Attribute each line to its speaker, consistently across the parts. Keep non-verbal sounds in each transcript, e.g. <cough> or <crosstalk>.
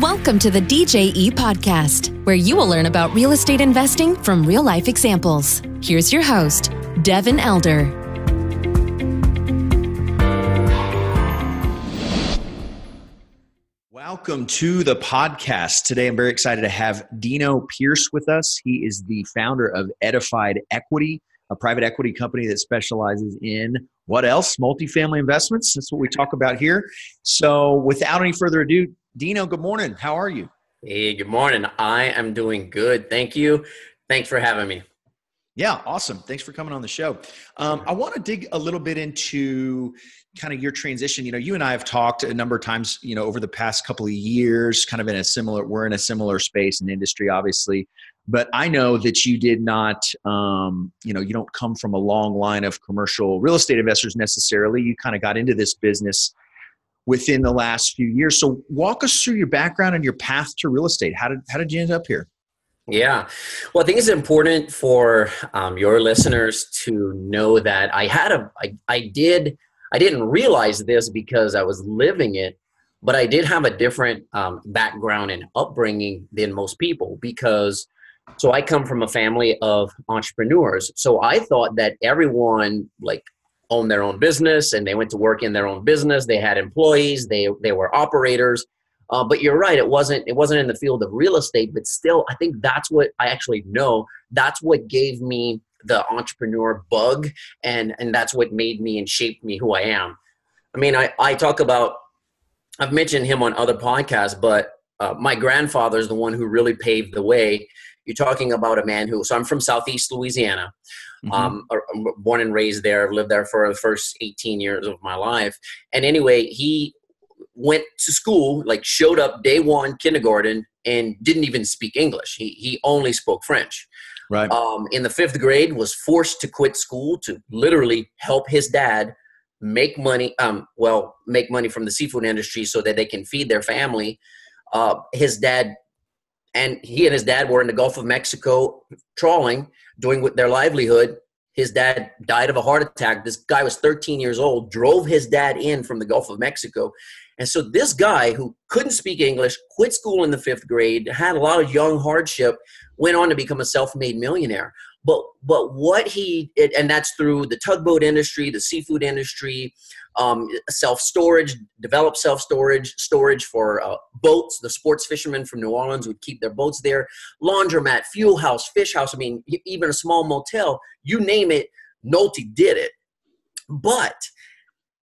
Speaker 1: Welcome to the DJE podcast, where you will learn about real estate investing from real life examples. Here's your host, Devin Elder.
Speaker 2: Welcome to the podcast. Today, I'm very excited to have Dino Pierce with us. He is the founder of Edified Equity, a private equity company that specializes in what else? Multifamily investments. That's what we talk about here. So, without any further ado, Dino, good morning. How are you?
Speaker 3: Hey, good morning. I am doing good. Thank you. Thanks for having me.
Speaker 2: Yeah, awesome. Thanks for coming on the show. Um, I want to dig a little bit into kind of your transition. You know, you and I have talked a number of times, you know, over the past couple of years, kind of in a similar, we're in a similar space and industry, obviously. But I know that you did not, um, you know, you don't come from a long line of commercial real estate investors necessarily. You kind of got into this business within the last few years. So walk us through your background and your path to real estate. How did how did you end up here?
Speaker 3: Yeah, well, I think it's important for um, your listeners to know that I had a I, I did I didn't realize this because I was living it, but I did have a different um, background and upbringing than most people because. So I come from a family of entrepreneurs. So I thought that everyone like own their own business and they went to work in their own business. They had employees. They they were operators. Uh, but you're right. It wasn't it wasn't in the field of real estate. But still, I think that's what I actually know. That's what gave me the entrepreneur bug, and and that's what made me and shaped me who I am. I mean, I I talk about. I've mentioned him on other podcasts, but uh, my grandfather is the one who really paved the way. You're talking about a man who. So I'm from Southeast Louisiana. Mm-hmm. Um, born and raised there, lived there for the first 18 years of my life. And anyway, he went to school, like showed up day one, kindergarten, and didn't even speak English. He, he only spoke French.
Speaker 2: Right.
Speaker 3: Um, in the fifth grade, was forced to quit school to literally help his dad make money. Um, well, make money from the seafood industry so that they can feed their family. Uh, his dad and he and his dad were in the Gulf of Mexico trawling, doing their livelihood. His dad died of a heart attack. This guy was 13 years old, drove his dad in from the Gulf of Mexico. And so this guy who couldn't speak English, quit school in the fifth grade, had a lot of young hardship, went on to become a self-made millionaire. But but what he and that's through the tugboat industry, the seafood industry, um, self storage, developed self storage, storage for uh, boats. The sports fishermen from New Orleans would keep their boats there. Laundromat, fuel house, fish house. I mean, even a small motel. You name it, Nolte did it. But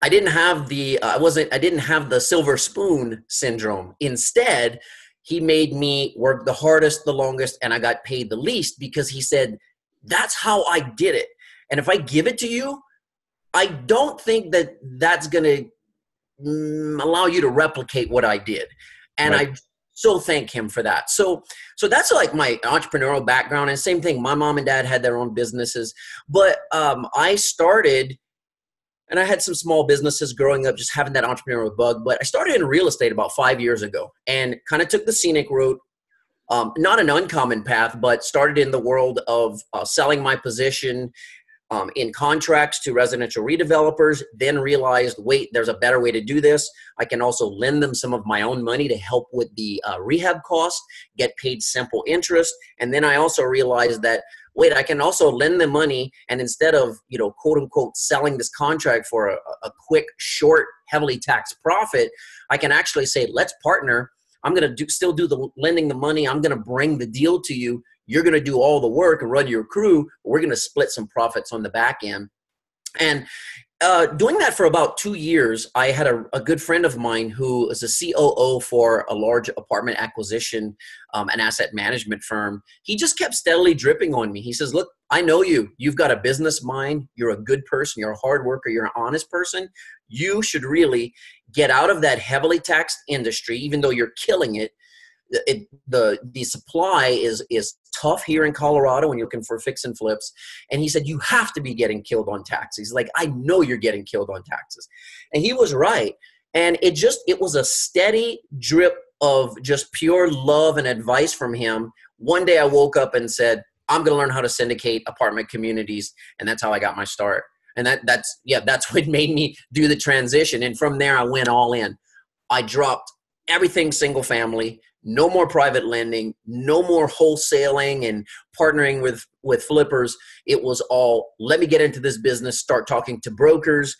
Speaker 3: I didn't have the uh, I wasn't I didn't have the silver spoon syndrome. Instead, he made me work the hardest, the longest, and I got paid the least because he said that's how I did it. And if I give it to you, I don't think that that's going to mm, allow you to replicate what I did. And right. I so thank him for that. So so that's like my entrepreneurial background and same thing my mom and dad had their own businesses, but um, I started and I had some small businesses growing up just having that entrepreneurial bug, but I started in real estate about 5 years ago and kind of took the scenic route um, not an uncommon path, but started in the world of uh, selling my position um, in contracts to residential redevelopers, then realized, wait, there's a better way to do this. I can also lend them some of my own money to help with the uh, rehab cost, get paid simple interest. And then I also realized that, wait, I can also lend them money. And instead of, you know, quote unquote, selling this contract for a, a quick, short, heavily taxed profit, I can actually say, let's partner. I'm going to do, still do the lending the money. I'm going to bring the deal to you you're going to do all the work and run your crew. We're going to split some profits on the back end. And uh, doing that for about two years, I had a, a, good friend of mine who is a COO for a large apartment acquisition um, and asset management firm. He just kept steadily dripping on me. He says, Look, I know you. You've got a business mind. You're a good person. You're a hard worker. You're an honest person. You should really get out of that heavily taxed industry, even though you're killing it, it, the the supply is is tough here in Colorado when you're looking for fix and flips. And he said, You have to be getting killed on taxes. Like, I know you're getting killed on taxes. And he was right. And it just it was a steady drip of just pure love and advice from him. One day I woke up and said, I'm gonna learn how to syndicate apartment communities, and that's how I got my start. And that that's yeah, that's <laughs> what made me do the transition. And from there I went all in. I dropped everything single family no more private lending no more wholesaling and partnering with with flippers. It was all let me get into this business start talking to brokers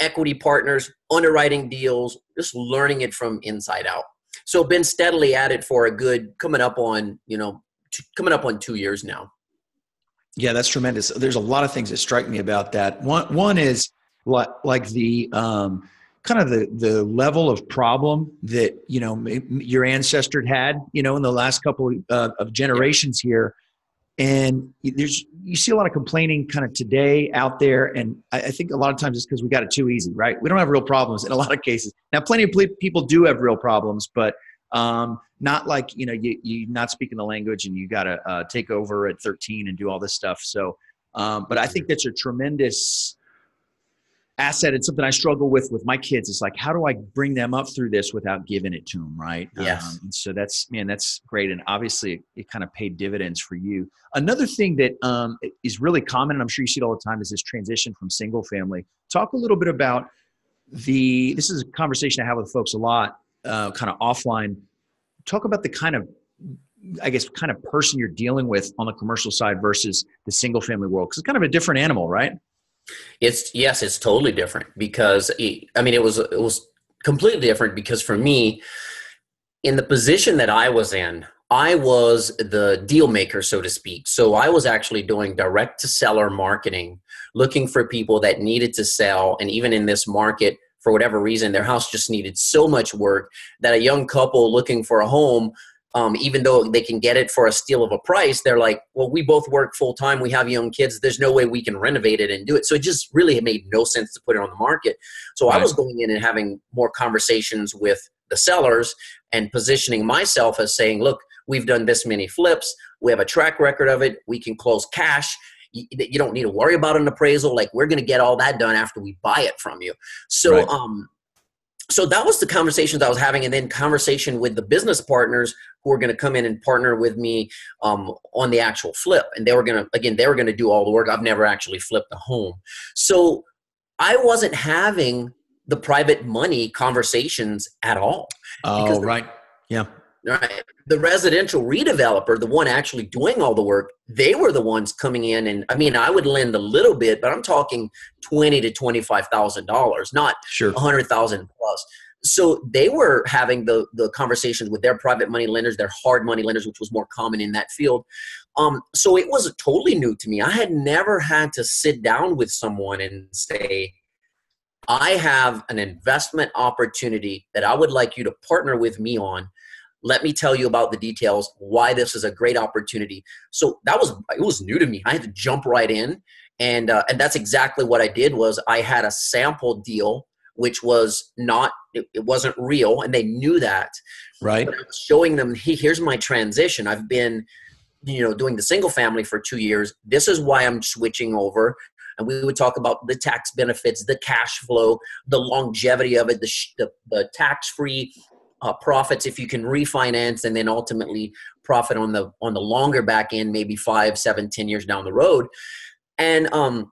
Speaker 3: equity partners underwriting deals just learning it from inside out. So been steadily at it for a good coming up on you know t- coming up on two years now.
Speaker 2: Yeah that's tremendous. There's a lot of things that strike me about that. One one is like like the um kind of the the level of problem that you know your ancestor had you know in the last couple uh, of generations here. And there's you see a lot of complaining kind of today out there. And i, I think a lot of times it's because we got it too easy right? We don't have real problems in a <laughs> lot of cases. Now plenty of people do have real problems but um, not like you know you, you not speaking the language and you got to uh, take over at 13 and do all this stuff. So um, but i think that's a tremendous asset and something I struggle with with my kids is like how do I bring them up through this without giving it to them right?
Speaker 3: Yes.
Speaker 2: um, so that's man that's great and obviously it, it, kind of paid dividends for you. Another thing that um, is really common and I'm sure you see it all the time is this transition from single family. Talk a little bit about the this is a conversation I have with folks a lot uh, kind of offline. Talk about the kind of I guess kind of person you're dealing with on the commercial side versus the single family world because it's kind of a different animal right
Speaker 3: it's yes, it's totally different because it, I mean it was it was completely different because for me, in the position that I was in, I was the deal maker, so to speak. So I was actually doing direct to seller marketing, looking for people that needed to sell, and even in this market, for whatever reason, their house just needed so much work that a young couple looking for a home um, even though they can get it for a steal of a price, they're like, well, we both work full time. We have young kids. There's no way we can renovate it and do it. So it just really made no sense to put it on the market. So right. I was going in and having more conversations with the sellers and positioning myself as saying, look, we've done this many flips. We have a track record of it. We can close cash. You, don't need to worry about an appraisal. Like we're going to get all that done after we buy it from you. So, right. um, so that was the conversations I was having, and then conversation with the business partners who were going to come in and partner with me um, on the actual flip, and they were going to again they were going to do all the work. I've never actually flipped a home, so I wasn't having the private money conversations at all.
Speaker 2: Oh, right, yeah.
Speaker 3: Right. The residential redeveloper, the one actually doing all the work, they were the ones coming in and I mean I would lend a little bit, but I'm talking twenty to twenty five thousand dollars, not
Speaker 2: sure.
Speaker 3: hundred thousand plus. So they were having the the conversations with their private money lenders, their hard money lenders, which was more common in that field. Um, so it was totally new to me. I had never had to sit down with someone and say, I have an investment opportunity that I would like you to partner with me on let me tell you about the details why this is a great opportunity. So that was it was new to me. I had to jump right in and uh, and that's exactly what i did was i had a sample deal which was not it, it wasn't real and they knew that.
Speaker 2: Right.
Speaker 3: Showing them hey, here's my transition. I've been you know doing the single family for two years. This is why i'm switching over. And we would talk about the tax benefits, the cash flow, the longevity of it, the, the, the tax free uh, profits if you can refinance and then ultimately profit on the on the longer back end maybe five seven ten years down the road and um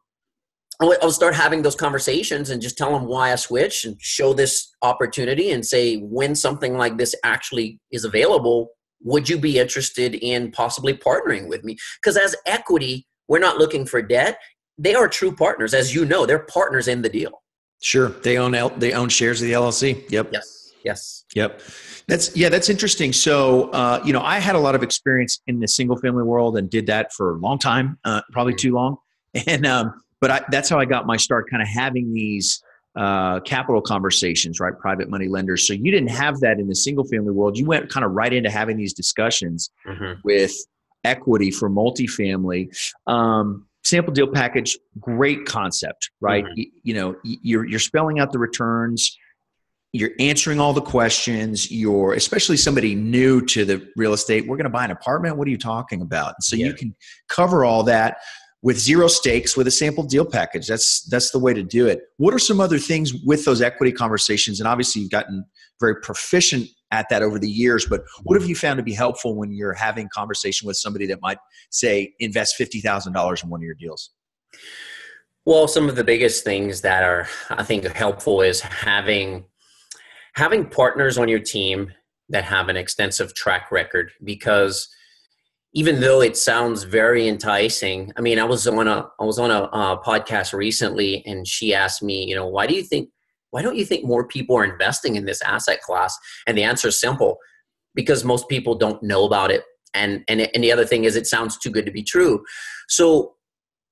Speaker 3: I'll start having those conversations and just tell them why I switch and show this opportunity and say when something like this actually is available, would you be interested in possibly partnering with me? Because as equity, we're not looking for debt. They are true partners, as you know. They're partners in the deal.
Speaker 2: Sure, they own L- they own shares of the LLC. Yep.
Speaker 3: Yes. Yes.
Speaker 2: Yep. That's yeah, that's interesting. So, uh, you know, I had a lot of experience in the single family world and did that for a long time, uh, probably mm-hmm. too long. <laughs> And um, but I, that's how I got my start, kind of having these uh, capital conversations, right? Private money lenders. So you didn't have that in the single family world. You went kind of right into having these discussions mm-hmm. with equity for multifamily. Um, sample deal package, great concept, right? Mm-hmm. You, you know, you're you're spelling out the returns you're answering all the questions you're especially somebody new to the real estate we're going to buy an apartment? What are you talking about? So yeah. you can cover all that with zero stakes with a sample deal package. That's that's the way to do it. What are some other things with those equity conversations? And obviously you've gotten very proficient at that over the years but what have you found to be helpful when you're having conversation with somebody that might say invest $50000 in one of your deals?
Speaker 3: Well some of the biggest things that are i think helpful is having having partners on your team that have an extensive track record because even though it sounds very enticing i mean i was on a i was on a uh, podcast recently and she asked me you know why do you think why don't you think more people are investing in this asset class? And the answer is simple because most people don't know about it. And and, and the other thing is it sounds too good to be true. So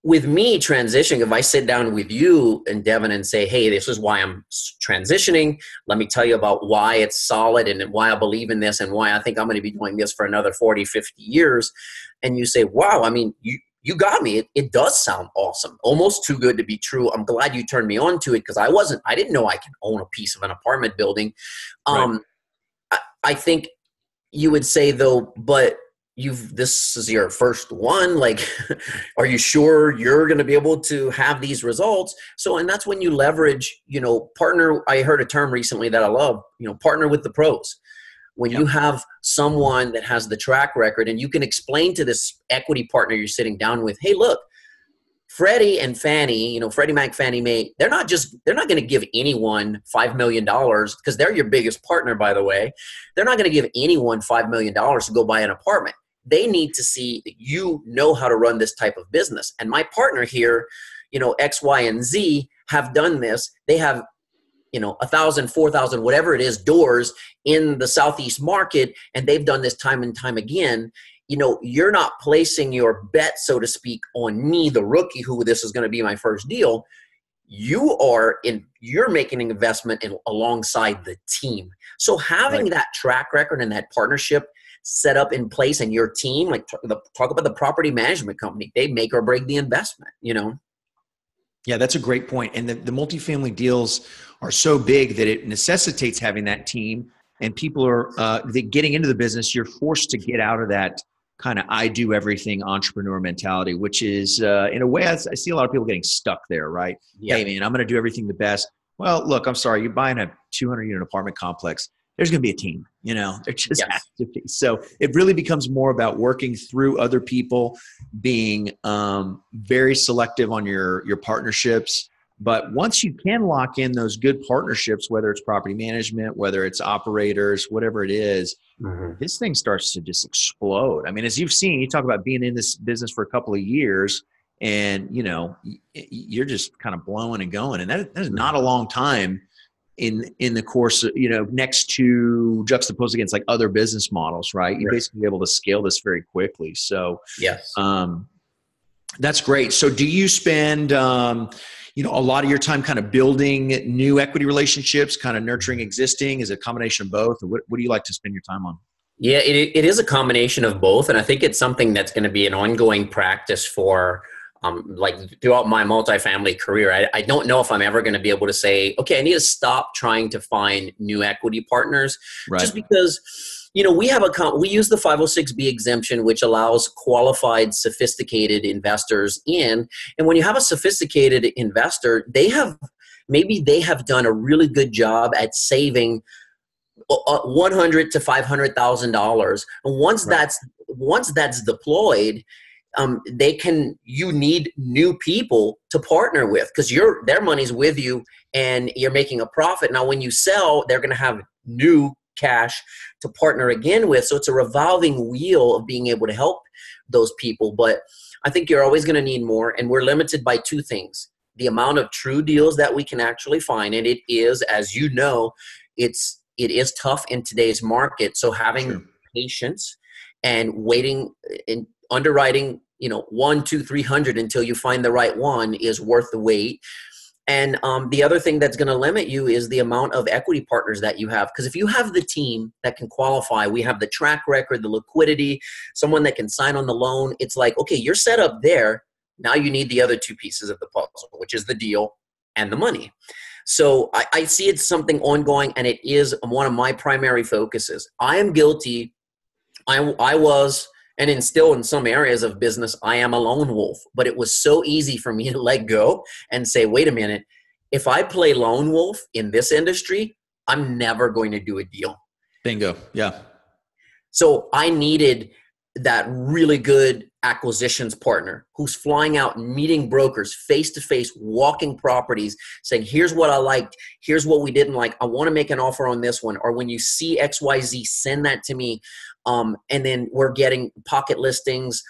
Speaker 3: with me transitioning, if I sit down with you and Devin and say, hey, this is why I'm transitioning, let me tell you about why it's solid and why I believe in this and why I think I'm going to be doing this for another 40, 50 years. And you say, wow, I mean, you, you got me. It, it does sound awesome. Almost too good to be true. I'm glad you turned me on to it because I wasn't, I didn't know I can own a piece of an apartment building. Um, right. I, I think you would say though, but you've this is your first one like <laughs> are you sure you're going to be able to have these results so and that's when you leverage you know partner i heard a term recently that i love you know partner with the pros when yep. you have someone that has the track record and you can explain to this equity partner you're sitting down with hey look Freddie and Fannie, you know, Freddie Mac, Fannie Mae, they're not just, they're not going to give anyone $5 million because they're your biggest partner, by the way. They're not going to give anyone $5 million to go buy an apartment they need to see that you know how to run this type of business. And my partner here, you know, X, Y, and Z have done this. They have, you know, a thousand, four thousand, whatever it is, doors in the Southeast market, and they've done this time and time again. You know, you're not placing your bet, so to speak, on me, the rookie, who this is going to be my first deal. You are in. You're making an investment in, alongside the team. So having right. that track record and that partnership set up in place and your team like talk about the property management company. They make or break the investment you know?
Speaker 2: Yeah that's a great point and the, the multifamily deals are so big that it necessitates having that team and people are uh, getting into the business you're forced to get out of that kind of i do everything entrepreneur mentality which is uh, in a way I, I, see a lot of people getting stuck there right? Yeah. hey man i'm going to do everything the best. Well look i'm sorry you're buying a 200 unit apartment complex there's going to be a team you know there just yes. has to be so it really becomes more about working through other people being um, very selective on your your partnerships but once you can lock in those good partnerships whether it's property management whether it's operators whatever it is, mm-hmm. this thing starts to just explode i mean as you've seen you talk about being in this business for a couple of years and you know you're just kind of blowing and going and that, that is not a long time in in the course of, you know next to juxtaposed against like other business models right? You're basically able to scale this very quickly. So
Speaker 3: yes.
Speaker 2: um, that's great. So do you spend um, you know a lot of your time kind of building new equity relationships kind of nurturing existing? Is it a combination of both? Or what, what do you like to spend your time on?
Speaker 3: Yeah it, it is a combination of both. And i think it's something that's going to be an ongoing practice for um, like throughout my multifamily career, I, I don't know if I'm ever going to be able to say, okay, I need to stop trying to find new equity partners, right. just because you know we have a we use the 506b exemption which allows qualified sophisticated investors in and when you have a sophisticated investor they have maybe they have done a really good job at saving uh, uh, 100 to 500 thousand dollars and once right. that's once that's deployed um, they can you need new people to partner with because your their money's with you and you're making a profit. Now when you sell they're going to have new cash to partner again with. So it's a revolving wheel of being able to help those people. But i think you're always going to need more and we're limited by two things the amount of true deals that we can actually find. And it is as you know it's it is tough in today's market. So having sure. patience and waiting and underwriting you know one two three hundred until you find the right one is worth the wait. And um, the other thing that's going to limit you is the amount of equity partners that you have. Because if you have the team that can qualify we have the track record the liquidity someone that can sign on the loan it's like okay you're set up there. Now you need the other two pieces of the puzzle which is the deal and the money. So I, I see it's something ongoing and it is one of my primary focuses. I am guilty. I, I was and in still in some areas of business i am a lone wolf. But it was so easy for me <laughs> to let go and say wait a minute. If i play lone wolf in this industry i'm never going to do a deal.
Speaker 2: Bingo. Yeah.
Speaker 3: So i needed that really good acquisitions partner who's flying out meeting brokers face to face walking properties saying here's what i liked. Here's what we didn't like. I want to make an offer on this one. Or when you see xyz send that to me um, and then we're getting pocket listings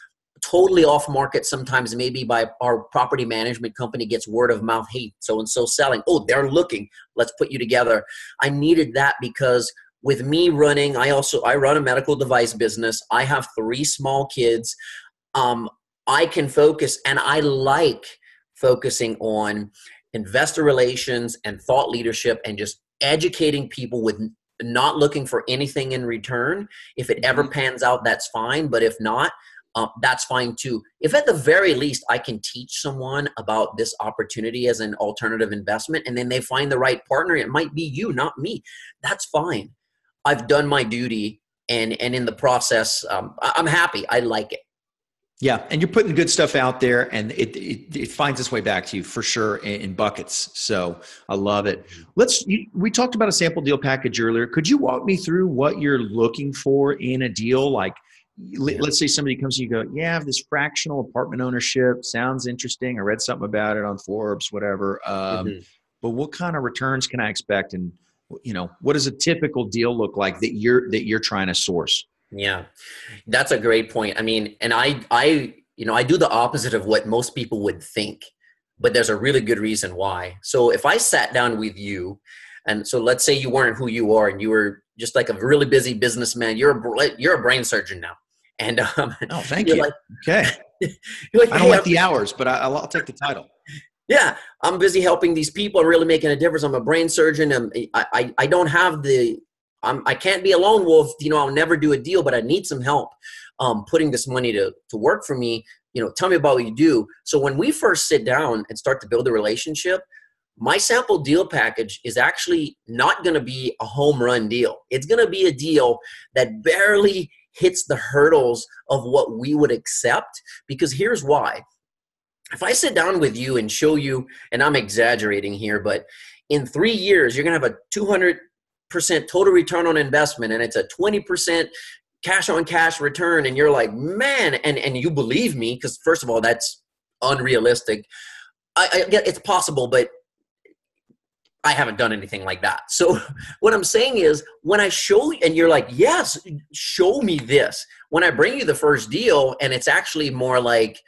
Speaker 3: totally off market sometimes maybe by our property management company gets word of mouth hey so and so selling. Oh they're looking. Let's put you together. I needed that because with me running i also i run a medical device business. I have three small kids. Um, i can focus and i like focusing on investor relations and thought leadership and just educating people with not looking for anything in return if it ever mm-hmm. pans out that's fine but if not um, that's fine too. If at the very least I can teach someone about this opportunity as an alternative investment and then they find the right partner, it might be you, not me. That's fine. I've done my duty and and in the process, um, I'm happy. I like it.
Speaker 2: Yeah, and you're putting good stuff out there, and it it, it finds its way back to you for sure in, in buckets. So I love it. Let's. You, we talked about a sample deal package earlier. Could you walk me through what you're looking for in a deal? Like, let's say somebody comes to you go yeah i have this fractional apartment ownership sounds interesting i read something about it on forbes whatever um, mm-hmm. but what kind of returns can i expect and you know what does a typical deal look like that you're that you're trying to source
Speaker 3: yeah that's a great point i mean and i i you know i do the opposite of what most people would think but there's a really good reason why so if i sat down with you and so let's say you weren't who you are and you were just like a really busy businessman you're a you're a brain surgeon now and um, <laughs>
Speaker 2: oh, thank you. Like, okay. <laughs> like, I don't hey, like the hours, but I, will take the title.
Speaker 3: Yeah, I'm busy helping these people. I'm really making a difference. I'm a brain surgeon. and I, I, I don't have the, I'm, I can't be a lone wolf. You know, I'll never do a deal, but I need some help um, putting this money to, to work for me. You know, tell me about what you do. So when we first sit down and start to build a relationship, my sample deal package is actually not going to be a home run deal. It's going to be a deal that barely hits the hurdles of what we would accept. Because here's why. If I sit down with you and show you, and I'm exaggerating here, but in three years, you're going to have a 200% total return on investment, and it's a 20% cash on cash return. And you're like, man, and, and you believe me, because first of all, that's unrealistic. I, I, it's possible, but I haven't done anything like that. So <laughs> what I'm saying is when I show you and you're like, yes, show me this. When I bring you the first deal and it's actually more like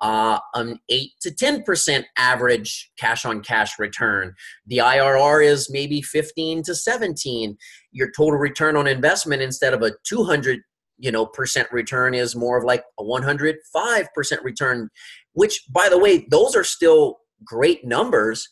Speaker 3: uh, an eight to 10% average cash on cash return. The IRR is maybe 15 to 17. Your total return on investment instead of a 200 you know percent return is more of like a 105 percent return which by the way those are still great numbers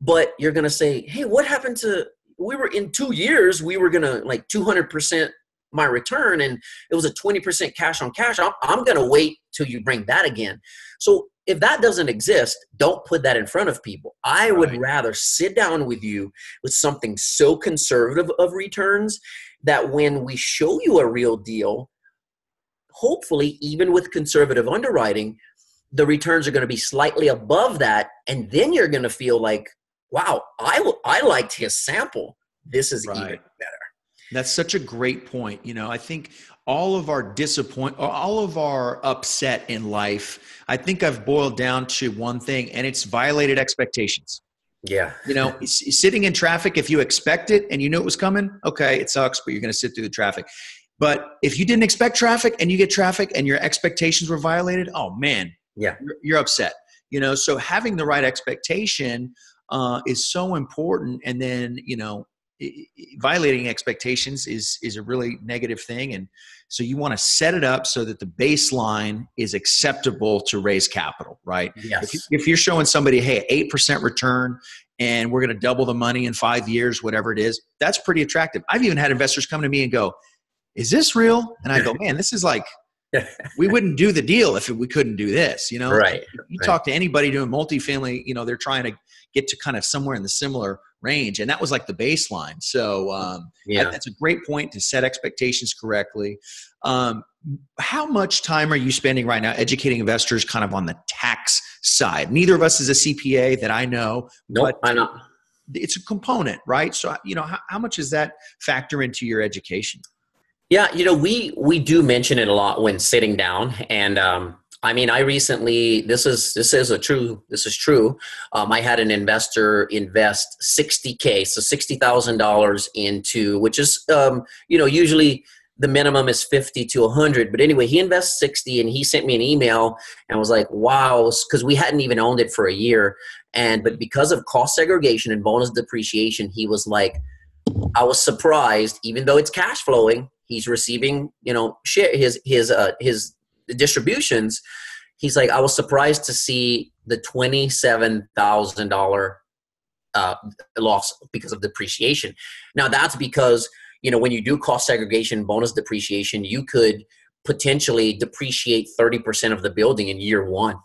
Speaker 3: but you're going to say hey what happened to we were in two years we were going to like 200% my return and it was a 20% cash on cash i'm, I'm going to wait till you bring that again so if that doesn't exist don't put that in front of people i right. would rather sit down with you with something so conservative of returns that when we show you a real deal hopefully even with conservative underwriting the returns are going to be slightly above that and then you're going to feel like wow, I, I liked his sample. This is right. even better.
Speaker 2: That's such a great point. You know, I think all of our disappoint, all of our upset in life, I think I've boiled down to one thing, and it's violated expectations.
Speaker 3: Yeah.
Speaker 2: You know, <laughs> sitting in traffic, if you expect it and you knew it was coming, okay, it sucks, but you're going to sit through the traffic. But if you didn't expect traffic and you get traffic and your expectations were violated, oh man,
Speaker 3: yeah,
Speaker 2: you're, you're upset. You know, so having the right expectation uh, is so important. And then, you know, violating expectations is is a really negative thing. And so you want to set it up so that the baseline is acceptable to raise capital right?
Speaker 3: Yes.
Speaker 2: if, if you're showing somebody hey 8% return and we're going to double the money in five years whatever it is that's pretty attractive. I've even had investors come to me and go is this real? And i go man this is like we wouldn't do the deal if we couldn't do this you know
Speaker 3: right
Speaker 2: you
Speaker 3: right.
Speaker 2: talk to anybody doing multifamily you know they're trying to get to kind of somewhere in the similar range. And that was like the baseline. So um, yeah. that's a great point to set expectations correctly. Um, how much time are you spending right now educating investors kind of on the tax side? Neither of us is a CPA that I know.
Speaker 3: Nope, I know.
Speaker 2: It's a component, right? So, you know, how, how much does that factor into your education?
Speaker 3: Yeah, you know, we we do mention it a lot when sitting down, and um, I mean, I recently this is this is a true this is true. Um, I had an investor invest sixty k, so sixty thousand dollars into, which is um, you know usually the minimum is 50 to 100 but anyway he invests 60 and he sent me an email and was like wow because we hadn't even owned it for a year and but because of cost segregation and bonus depreciation he was like i was surprised even though it's cash flowing he's receiving you know share his his uh his distributions he's like i was surprised to see the $27000 uh, loss because of depreciation now that's because you know when you do cost segregation bonus depreciation you could potentially depreciate 30% of the building in year one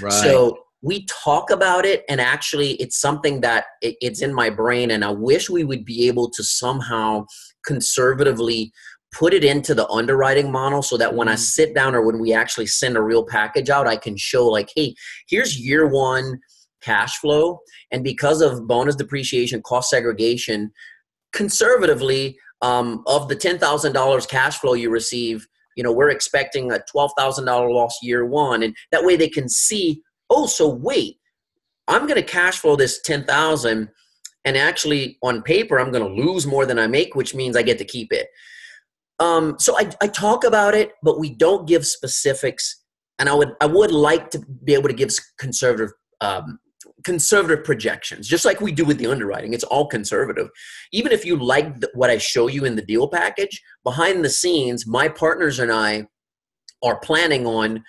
Speaker 3: right. so we talk about it and actually it's something that it, it's in my brain and i wish we would be able to somehow conservatively put it into the underwriting model so that when i mm-hmm. sit down or when we actually send a real package out i can show like hey here's year one cash flow and because of bonus depreciation cost segregation conservatively um, of the $10,000 cash flow you receive, you know, we're expecting a $12,000 loss year one. And that way they can see, oh, so wait, I'm going to cash flow this 10,000 and actually on paper, I'm going to lose more than I make, which means I get to keep it. Um, so I, I talk about it, but we don't give specifics. And I would, I would like to be able to give conservative um, conservative projections, just like we do with the underwriting. It's all conservative. Even if you like what I show you in the deal package, behind the scenes, my partners and I are planning on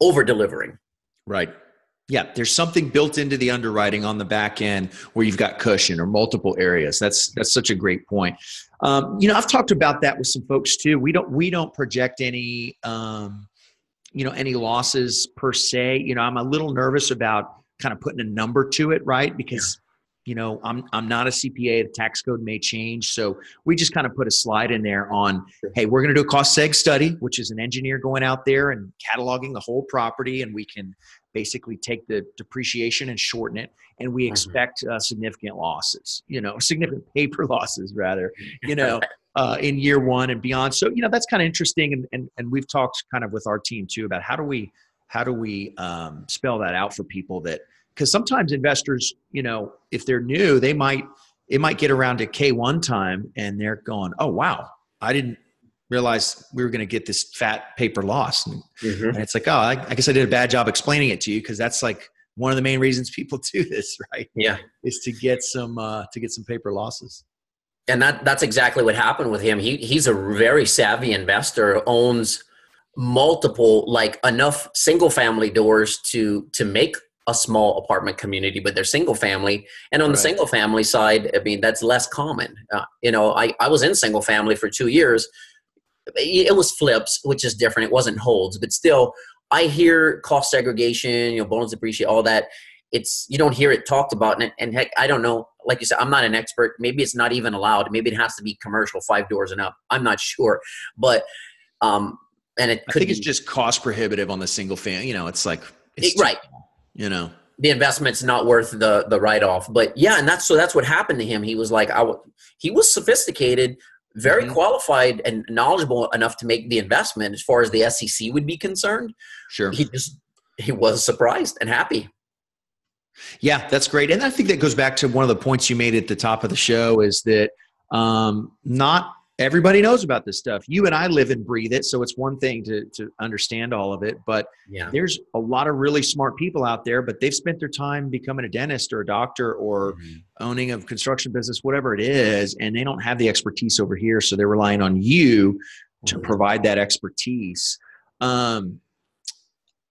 Speaker 3: over delivering.
Speaker 2: Right. Yeah, there's something built into the underwriting on the back end where you've got cushion or multiple areas. That's that's such a great point. Um, you know, I've talked about that with some folks too. We don't we don't project any um, you know any losses per se. You know, I'm a little nervous about kind of putting a number to it, right? Because you know I'm I'm not a CPA. The tax code may change, so we just kind of put a slide in there on, hey, we're going to do a cost seg study, which is an engineer going out there and cataloging the whole property, and we can basically take the depreciation and shorten it and we mm-hmm. expect uh, significant losses you know <laughs> significant paper losses rather you know <laughs> uh, in year one and beyond so you know that's kind of interesting and, and and we've talked kind of with our team too about how do we how do we um, spell that out for people that because sometimes investors you know if they're new they might it might get around to k1 time and they're going oh wow i didn't realize we were going to get this fat paper loss and, mm-hmm. and it's like oh I, I, guess i did a bad job explaining it to you because that's like one of the main reasons people <laughs> do this right?
Speaker 3: Yeah.
Speaker 2: Is to get some uh, to get some paper losses.
Speaker 3: And that that's exactly what happened with him. He he's a very savvy investor owns multiple like enough single family doors to to make a small apartment community but they're single family. And on right. the single family side i mean that's less common. Uh, you know I, I was in single family for two years it was flips which is different it wasn't holds but still i hear cost segregation you know bonus depreciation all that it's you don't hear it talked about and, and heck i don't know like you said i'm not an expert maybe it's not even allowed maybe it has to be commercial five doors and up i'm not sure but um and it
Speaker 2: I think it's just cost prohibitive on the single family. You know, it's like it's
Speaker 3: it, right.
Speaker 2: You know,
Speaker 3: the investment's not worth the the write off. But yeah, and that's so that's what happened to him. He was like, I w- he was sophisticated, very mm-hmm. qualified, and knowledgeable enough to make the investment as far as the SEC would be concerned.
Speaker 2: Sure,
Speaker 3: he just he was surprised and happy.
Speaker 2: Yeah, that's great. And I think that goes back to one of the points you made at the top of the show is that um, not everybody knows about this stuff. You and I live and breathe it, so it's one thing to to understand all of it. But yeah. there's a lot of really smart people out there, but they've spent their time becoming a dentist or a doctor or mm-hmm. owning a construction business, whatever it is, and they don't have the expertise over here, so they're relying on you to mm-hmm. provide that expertise. Um,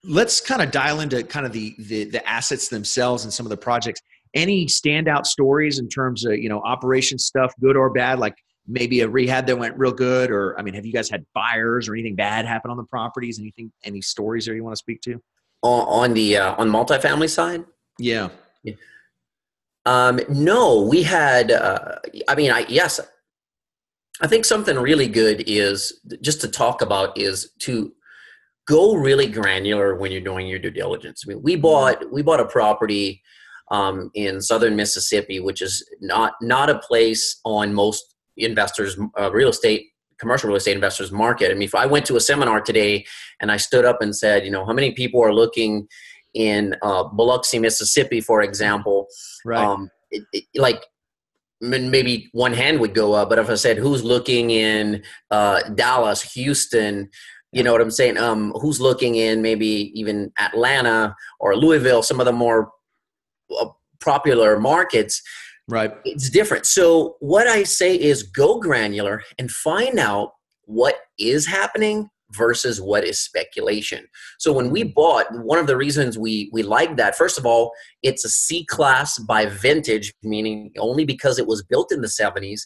Speaker 2: let's kind of dial into kind of the, the the assets themselves and some of the projects any standout stories in terms of you know operation stuff good or bad like maybe a rehab that went real good or i mean have you guys had fires or anything bad happen on the properties? Anything any stories there you want to speak to?
Speaker 3: On, the uh, on multifamily side?
Speaker 2: Yeah, yeah.
Speaker 3: Um, no we had uh, i mean i yes i think something really good is just to talk about is to go really granular when you're doing your due diligence. I mean we mm-hmm. bought we bought a property um, in southern mississippi which is not not a place on most investors uh, real estate commercial real estate investors market. I mean, if I went to a seminar today and I stood up and said, you know, how many people are looking in uh, Biloxi, Mississippi, for example,
Speaker 2: right? Um,
Speaker 3: it, it, like maybe one hand would go up. But if I said, who's looking in uh, Dallas, Houston, you know what I'm saying? Um, who's looking in maybe even Atlanta or Louisville, some of the more uh, popular markets?
Speaker 2: Right.
Speaker 3: It's different. So what I say is go granular and find out what is happening versus what is speculation. So when we bought, one of the reasons we we like that, first of all, it's a C class by vintage, meaning only because it was built in the 70s.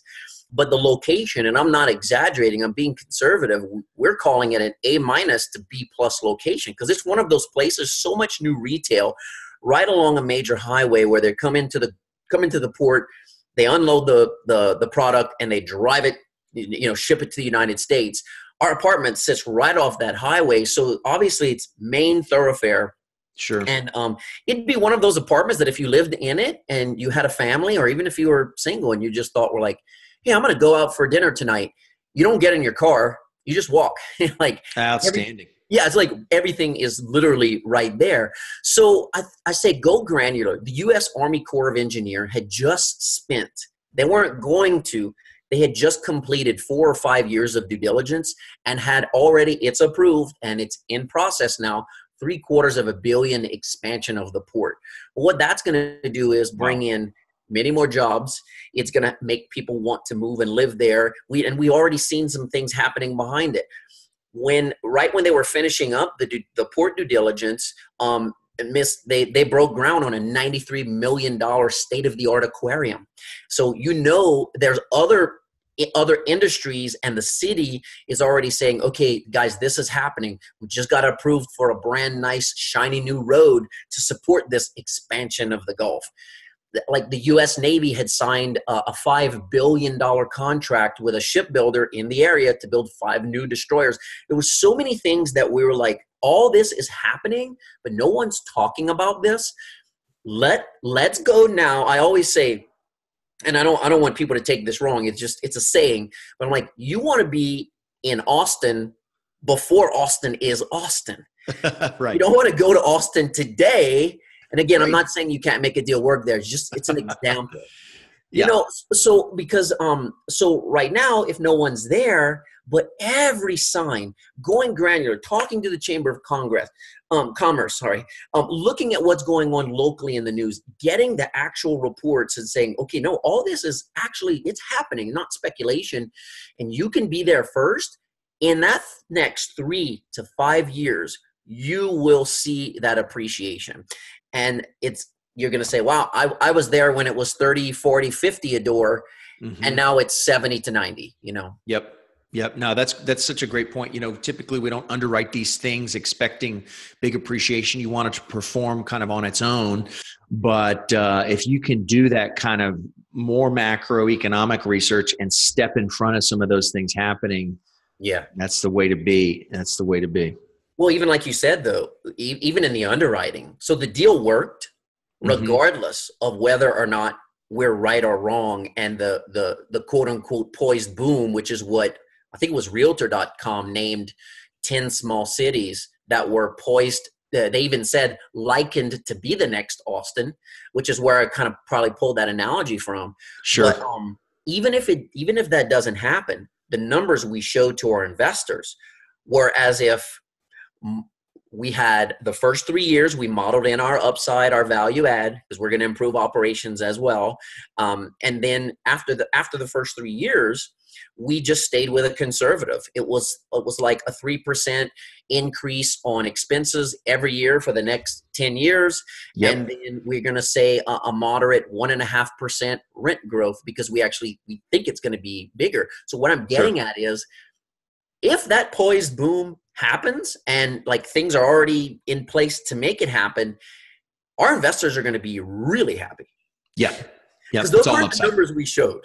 Speaker 3: But the location, and I'm not exaggerating, I'm being conservative. We're calling it an A minus to B plus location because it's one of those places, so much new retail right along a major highway where they come into the come into the port, they unload the the the product and they drive it, you know, ship it to the United States. Our apartment sits right off that highway so obviously it's main thoroughfare.
Speaker 2: Sure.
Speaker 3: And um, it'd be one of those apartments that if you lived in it and you had a family or even if you were single and you just thought we're like hey i'm gonna go out for dinner tonight you don't get in your car you just walk. <laughs> Like
Speaker 2: outstanding.
Speaker 3: every, yeah it's like everything is literally right there so I, I say go granular the u.s army corps of engineer had just spent they weren't going to they had just completed four or five years of due diligence and had already, it's approved and it's in process now, three quarters of a billion expansion of the port. What that's going to do is bring in many more jobs. It's going to make people want to move and live there. We and we already seen some things happening behind it. When right when they were finishing up the the port due diligence, um, miss they they broke ground on a 93 million dollar state of the art aquarium. So you know there's other other industries and the city is already saying okay guys this is happening we just got approved for a brand nice shiny new road to support this expansion of the gulf like the US Navy had signed a, 5 billion dollar contract with a shipbuilder in the area to build five new destroyers there was so many things that we were like all this is happening but no one's talking about this let let's go now i always say and I don't I don't want people to take this wrong. It's just it's a saying, but I'm like, you want to be in Austin before Austin is Austin. <laughs>
Speaker 2: right.
Speaker 3: You don't want to go to Austin today. And again, right. I'm not saying you can't make a deal work there. It's just it's an <laughs> example. yeah. You know, so because um so right now, if no one's there, but every sign, going granular, talking to the Chamber of Congress, um, Commerce, sorry, um, looking at what's going on locally in the news, getting the actual reports and saying, okay, no, all this is actually it's happening, not speculation, and you can be there first. In that next three to five years, you will see that appreciation, and it's you're going to say, wow, I, I was there when it was 30, 40, 50 a door, mm-hmm. and now it's 70 to 90, you know?
Speaker 2: Yep. Yep. No, that's that's such a great point. You know, typically we don't underwrite these things expecting big appreciation. You want it to perform kind of on its own, but uh, if you can do that kind of more macroeconomic research and step in front of some of those things happening,
Speaker 3: yeah,
Speaker 2: that's the way to be. That's the way to be.
Speaker 3: Well, even like you said, though, e- even in the underwriting, so the deal worked mm-hmm. regardless mm-hmm. of whether or not we're right or wrong, and the the the quote unquote poised boom, which is what I think it was Realtor.com named 10 small cities that were poised. Uh, they even said likened to be the next Austin, which is where I kind of probably pulled that analogy from.
Speaker 2: Sure.
Speaker 3: But, um, even if it, even if that doesn't happen, the numbers we showed to our investors were as if we had the first three years we modeled in our upside our value add because we're going to improve operations as well um, and then after the after the first three years we just stayed with a conservative. It was it was like a three percent increase on expenses every year for the next ten years, yep. and then we're going to say a, a moderate one and a half percent rent growth because we actually we think it's going to be bigger. So what I'm getting sure. at is, if that poised boom happens and like things are already in place to make it happen, our investors are going to be really happy.
Speaker 2: Yeah.
Speaker 3: Yeah, those are the numbers we showed.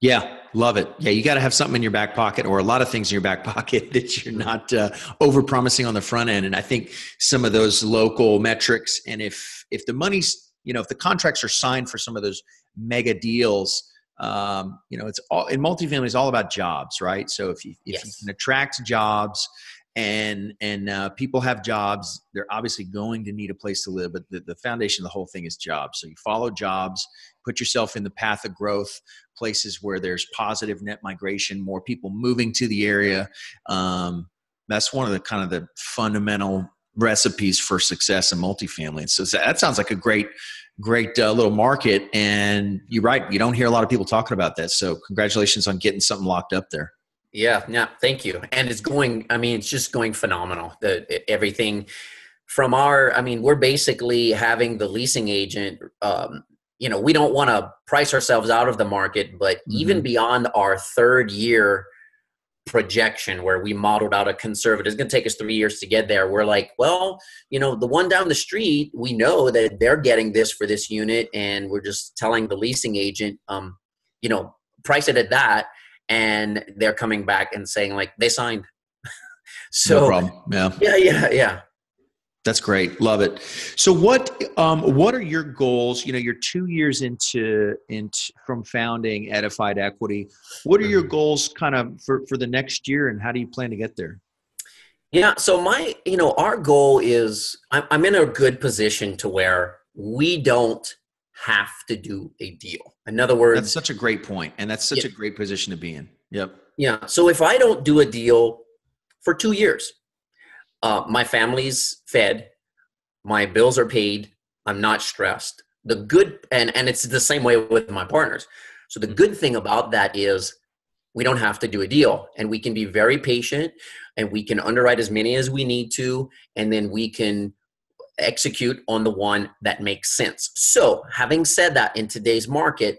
Speaker 2: Yeah, love it. Yeah, you got to have something in your back pocket or a lot of things in your back <laughs> pocket that you're not uh, over promising on the front end. And I think some of those local metrics, and if if the money's you know if the contracts are signed for some of those mega deals, um, you know, it's all in multifamily is all about jobs, right? So if you if
Speaker 3: Yes.
Speaker 2: you can attract jobs and and uh, people have jobs, they're obviously going to need a place to live. But the, the foundation of the whole thing is jobs. So you follow jobs, put yourself in the path of growth, places where there's positive net migration, more people moving to the area. Um, that's one of the kind of the fundamental recipes for success in multifamily. So that sounds like a great, great uh, little market. And you're right, you don't hear a lot of people talking about that. So congratulations on getting something locked up there.
Speaker 3: Yeah, yeah, thank you. And it's going, I mean, it's just going phenomenal. The everything from our, I mean, we're basically having the leasing agent, um, you know, we don't want to price ourselves out of the market, but even beyond our third year projection where we modeled out a conservative, it's going to take us three years to get there. We're like, well, you know, the one down the street, we know that they're getting this for this unit, and we're just telling the leasing agent, um, you know, price it at that and they're coming back and saying like they signed. <laughs> so
Speaker 2: no problem. Yeah.
Speaker 3: yeah, yeah, yeah.
Speaker 2: That's great. Love it. So what um, what are your goals? You know, you're two years into into from founding Edified Equity. What are your
Speaker 3: Mhm.
Speaker 2: goals kind of for, for the next year and how do you plan to get there?
Speaker 3: Yeah. So my, you know, our goal is I'm, I'm in a good position to where we don't have to do a deal. In other words,
Speaker 2: That's such a great point, and that's such
Speaker 3: Yeah.
Speaker 2: a great position to be in. Yep.
Speaker 3: Yeah. So if I don't do a deal for two years, uh, my family's fed, my bills are paid, I'm not stressed. The good, and, and it's the same way with my partners. So the good thing about that is we don't have to do a deal and we can be very patient and we can underwrite as many as we need to, and then we can execute on the one that makes sense. So having said that, in today's market,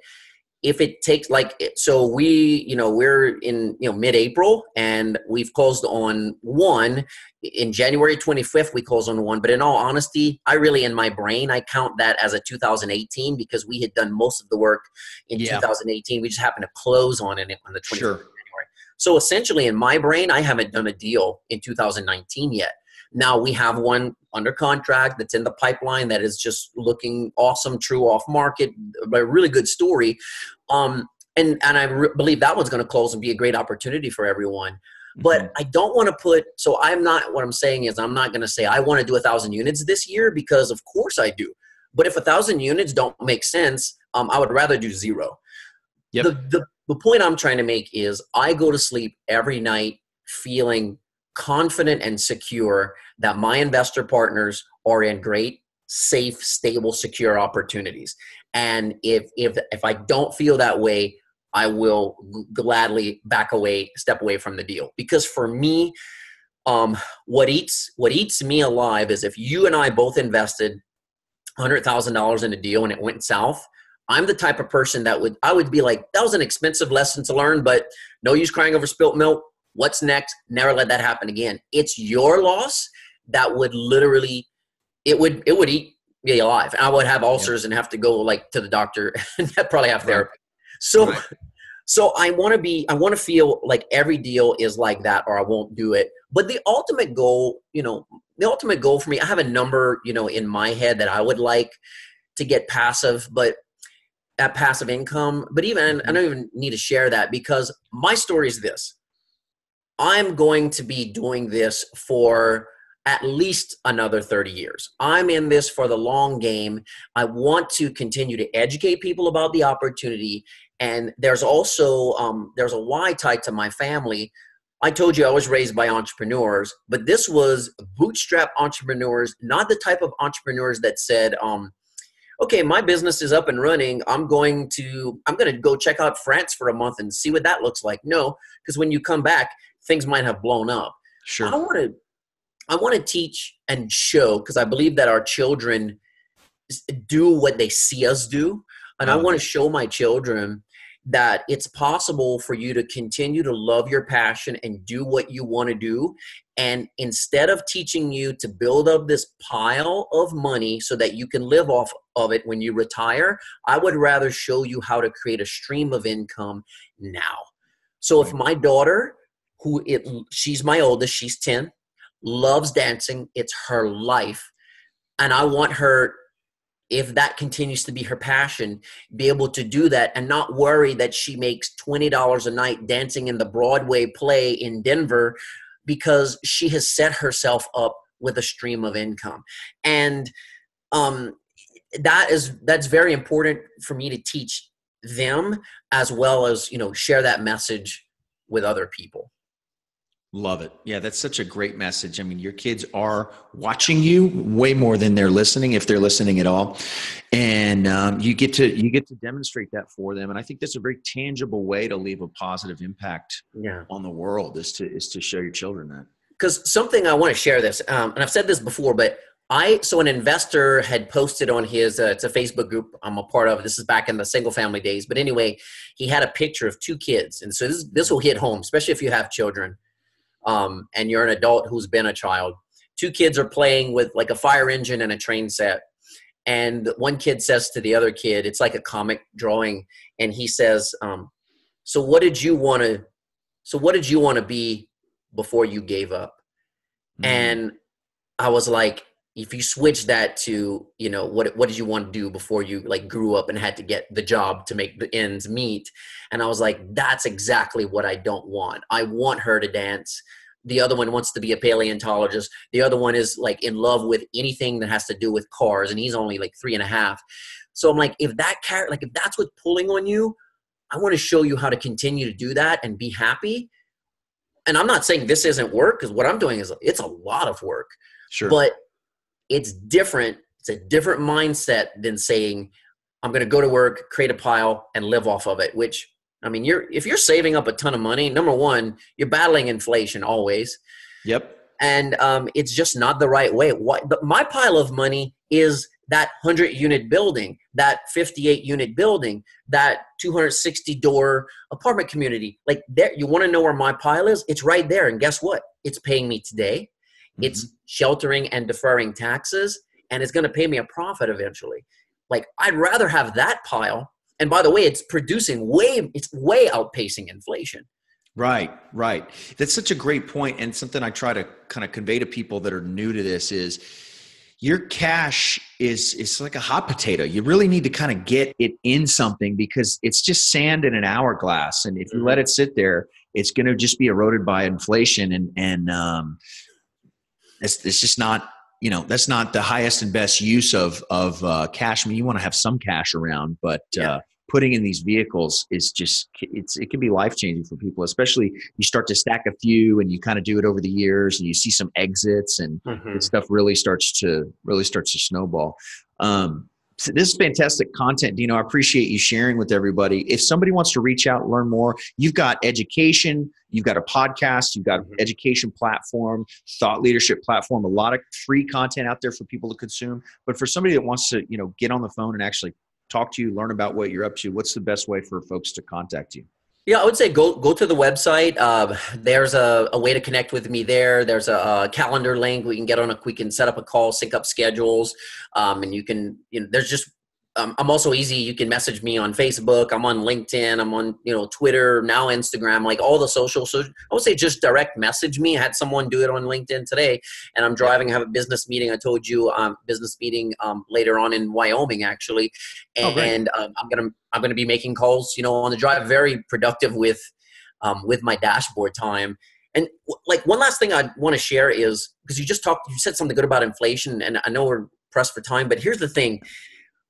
Speaker 3: if it takes like so we you know we're in you know mid-april and we've closed on one in january 25th we closed on one but in all honesty i really in my brain i count that as a 2018 because we had done most of the work in
Speaker 2: Yeah.
Speaker 3: 2018 we just happened to close on it on the 25th
Speaker 2: Sure.
Speaker 3: of january so essentially in my brain i haven't done a deal in 2019 yet now we have one under contract that's in the pipeline that is just looking awesome, true off market, but a really good story. Um, and and I re- believe that one's going to close and be a great opportunity for everyone. But
Speaker 2: Mhm.
Speaker 3: I don't want to put. So I'm not. What I'm saying is I'm not going to say I want to do a thousand units this year because of course I do. But if a thousand units don't make sense, um, I would rather do zero.
Speaker 2: Yep.
Speaker 3: The, the the point I'm trying to make is I go to sleep every night feeling confident and secure that my investor partners are in great safe stable secure opportunities. And if if if i don't feel that way i will gladly back away step away from the deal. Because for me um what eats what eats me alive is if you and i both invested $100000 in a deal and it went south i'm the type of person that would i would be like that was an expensive lesson to learn but no use crying over spilt milk what's next? Never let that happen again. It's your loss that would literally it would it would eat me alive. I would have ulcers and have to go like to the doctor <laughs> and probably have
Speaker 2: Right.
Speaker 3: therapy. So
Speaker 2: Right.
Speaker 3: so i want to be i want to feel like every deal is like that or i won't do it. But the ultimate goal you know the ultimate goal for me i have a number you know in my head that i would like to get passive but at passive income but even i mm-hmm. don't even need to share that because my story is this i'm going to be doing this for at least another 30 years. I'm in this for the long game. I want to continue to educate people about the opportunity. And there's also um, there's a why tied to my family. I told you I was raised by entrepreneurs, but this was bootstrap entrepreneurs, not the type of entrepreneurs that said, um, "Okay, my business is up and running. I'm going to I'm going to go check out France for a month and see what that looks like." No, because when you come back, things might have blown up.
Speaker 2: Sure.
Speaker 3: I want to I want to teach and show because I believe that our children do what they see us do, and I mm-hmm.
Speaker 2: Oh,
Speaker 3: want to show my children that it's possible for you to continue to love your passion and do what you want to do. And instead of teaching you to build up this pile of money so that you can live off of it when you retire, I would rather show you how to create a stream of income now. So if my daughter, who it, she's my oldest, she's 10, loves dancing, it's her life. And I want her if that continues to be her passion, be able to do that and not worry that she makes $20 a night dancing in the Broadway play in Denver because she has set herself up with a stream of income. And um, that is that's very important for me to teach them as well as, you know, share that message with other people.
Speaker 2: Love it. Yeah, that's such a great message. I mean, your kids are watching you way more than they're listening, if they're listening at all, and um, you get to you get to demonstrate that for them. And I think that's a very tangible way to leave a positive impact
Speaker 3: yeah.
Speaker 2: on the world is to is to show your children that.
Speaker 3: Because something I want to share this, um, and I've said this before, but I so an investor had posted on his uh, it's a Facebook group I'm a part of. This is back in the single family days, but anyway, he had a picture of two kids, and so this this will hit home, especially if you have children um, and you're an adult who's been a child. Two kids are playing with like a fire engine and a train set. And one kid says to the other kid, it's like a comic drawing, and he says, um, "So what did you want to? So what did you want to be before you gave up?" Mm. And I was like, if you switch that to you know what what did you want to do before you like grew up and had to get the job to make the ends meet? And i was like that's exactly what i don't want. I want her to dance. The other one wants to be a paleontologist. The other one is like in love with anything that has to do with cars and he's only like three and a half. So i'm like if that character like if that's what's pulling on you i want to show you how to continue to do that and be happy. And i'm not saying this isn't work because what i'm doing is it's a lot of work.
Speaker 2: Sure.
Speaker 3: But it's different it's a different mindset than saying i'm going to go to work create a pile and live off of it which I mean, you're if you're saving up a ton of money, number one, you're battling inflation always.
Speaker 2: Yep.
Speaker 3: And um, it's just not the right way. What the, my pile of money is that 100 unit building, that 58 unit building, that 260 door apartment community. Like there, you want to know where my pile is? It's right there. And guess what? It's paying me today. Mm-hmm. It's sheltering and deferring taxes, and it's going to pay me a profit eventually. Like I'd rather have that pile and by the way it's producing way it's way outpacing inflation
Speaker 2: right right that's such a great point and something i try to kind of convey to people that are new to this is your cash is is like a hot potato you really need to kind of get it in something because it's just sand in an hourglass and if you let mm-hmm. it sit there it's going to just be eroded by inflation and and um it's, it's just not you know that's not the highest and best use of of uh, cash. I mean, you want to have some cash around, but yeah. uh, putting in these vehicles is just it's it can be life changing for people. Especially you start to stack a few and you kind of do it over the years, and you see some exits, and mm-hmm. stuff really starts to really starts to snowball. Um, this is fantastic content, Dino. I appreciate you sharing with everybody. If somebody wants to reach out, learn more, you've got education, you've got a podcast, you've got mm-hmm. education platform, thought leadership platform, a lot of free content out there for people to consume. But for somebody that wants to, you know, get on the phone and actually talk to you, learn about what you're up to, what's the best way for folks to contact you?
Speaker 3: Yeah, I would say go go to the website. Uh, there's a, a, way to connect with me there. There's a, a, calendar link. We can get on a. We can set up a call, sync up schedules, um, and you can. You know, there's just um, I'm also easy. You can message me on Facebook. I'm on LinkedIn. I'm on you know Twitter now, Instagram, like all the social. So I would say just direct message me. I had someone do it on LinkedIn today, and I'm driving. I have a business meeting. I told you um, business meeting um, later on in Wyoming actually, and, oh, and um, I'm gonna I'm gonna be making calls. You know, on the drive. Very productive with um, with my dashboard time. And like one last thing I want to share is because you just talked, you said something good about inflation, and I know we're pressed for time, but here's the thing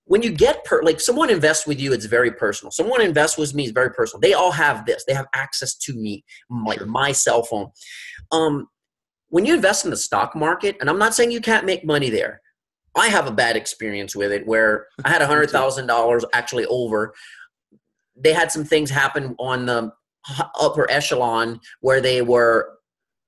Speaker 3: when you get per like someone invests with you it's very personal. Someone invests with me is very personal. They all have this. They have access to me like sure. my cell phone. Um when you invest in the stock market and i'm not saying you can't make money there. I have a bad experience with it where i had <laughs> a hundred thousand dollars actually over. They had some things happen on the upper echelon where they were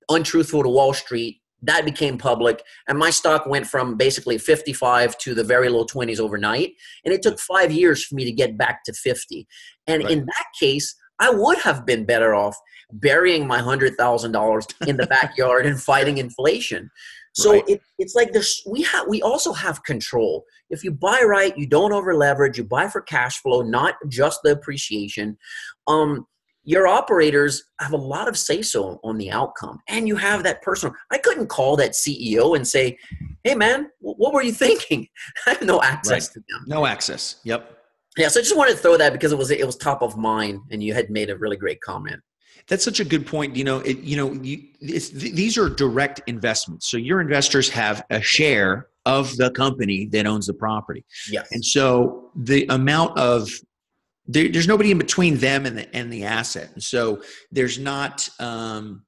Speaker 3: untruthful to wall street that became public and my stock went from basically 55 to the very low 20s overnight and it took five years for me to get back to 50 and right. in that case i would have been better off burying my $100000 in the backyard and fighting inflation so right. it, it's like this we have we also have control if you buy right you don't over leverage you buy for cash flow not just the appreciation um your operators have a lot of say so on the outcome and you have that personal i couldn't call that ceo and say hey man what were you thinking? <laughs> I have no access
Speaker 2: Right.
Speaker 3: to them.
Speaker 2: No access. Yep.
Speaker 3: Yeah, so I just wanted to throw that because it was it was top of mind, and you had made a really great comment.
Speaker 2: That's such a good point. You know, it, you know, you, it's, th- these are direct investments. So your investors have a share of the company that owns the property,
Speaker 3: Yes.
Speaker 2: and so the amount of there, there's nobody in between them and the and the asset, and so there's not. Um,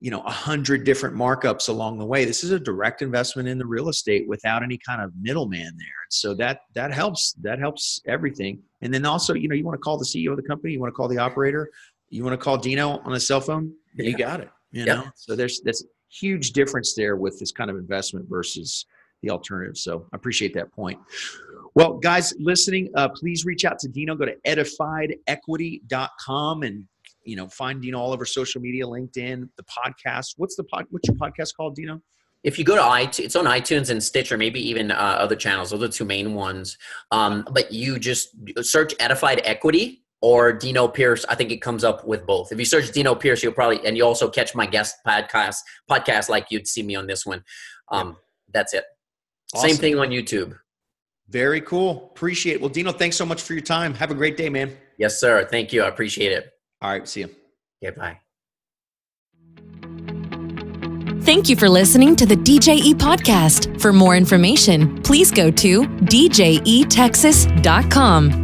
Speaker 2: you know, a hundred different markups along the way. This is a direct investment in the real estate without any kind of middleman there. And so that that helps. That helps everything. And then also, you know, you want to call the CEO of the company, you want to call the operator, you want to call Dino on a cell phone, you got it. You
Speaker 3: Yeah.
Speaker 2: know, so there's that's huge difference there with this kind of investment versus the alternative. So I appreciate that point. Well, guys listening, uh, please reach out to Dino. Go to edifiedequity.com and you know find Dino all over social media, LinkedIn, the podcast. What's the pod? What's your podcast called, Dino?
Speaker 3: if you go to iTunes, it's on iTunes and Stitcher, maybe even uh, other channels. Those are the two main ones. Um, but you just search Edified Equity or Dino Pierce. I think it comes up with both. If you search Dino Pierce, you'll probably and you also catch my guest podcast podcast like you'd see me on this one. Um, That's it. Same thing on YouTube.
Speaker 2: Very cool. Appreciate it. Well, Dino, thanks so much for your time. Have a great day, man.
Speaker 3: Yes, sir. Thank you. I appreciate it.
Speaker 2: All right, see you.
Speaker 3: Okay, bye.
Speaker 1: Thank you for listening to the DJE podcast. For more information, please go to djetexas.com.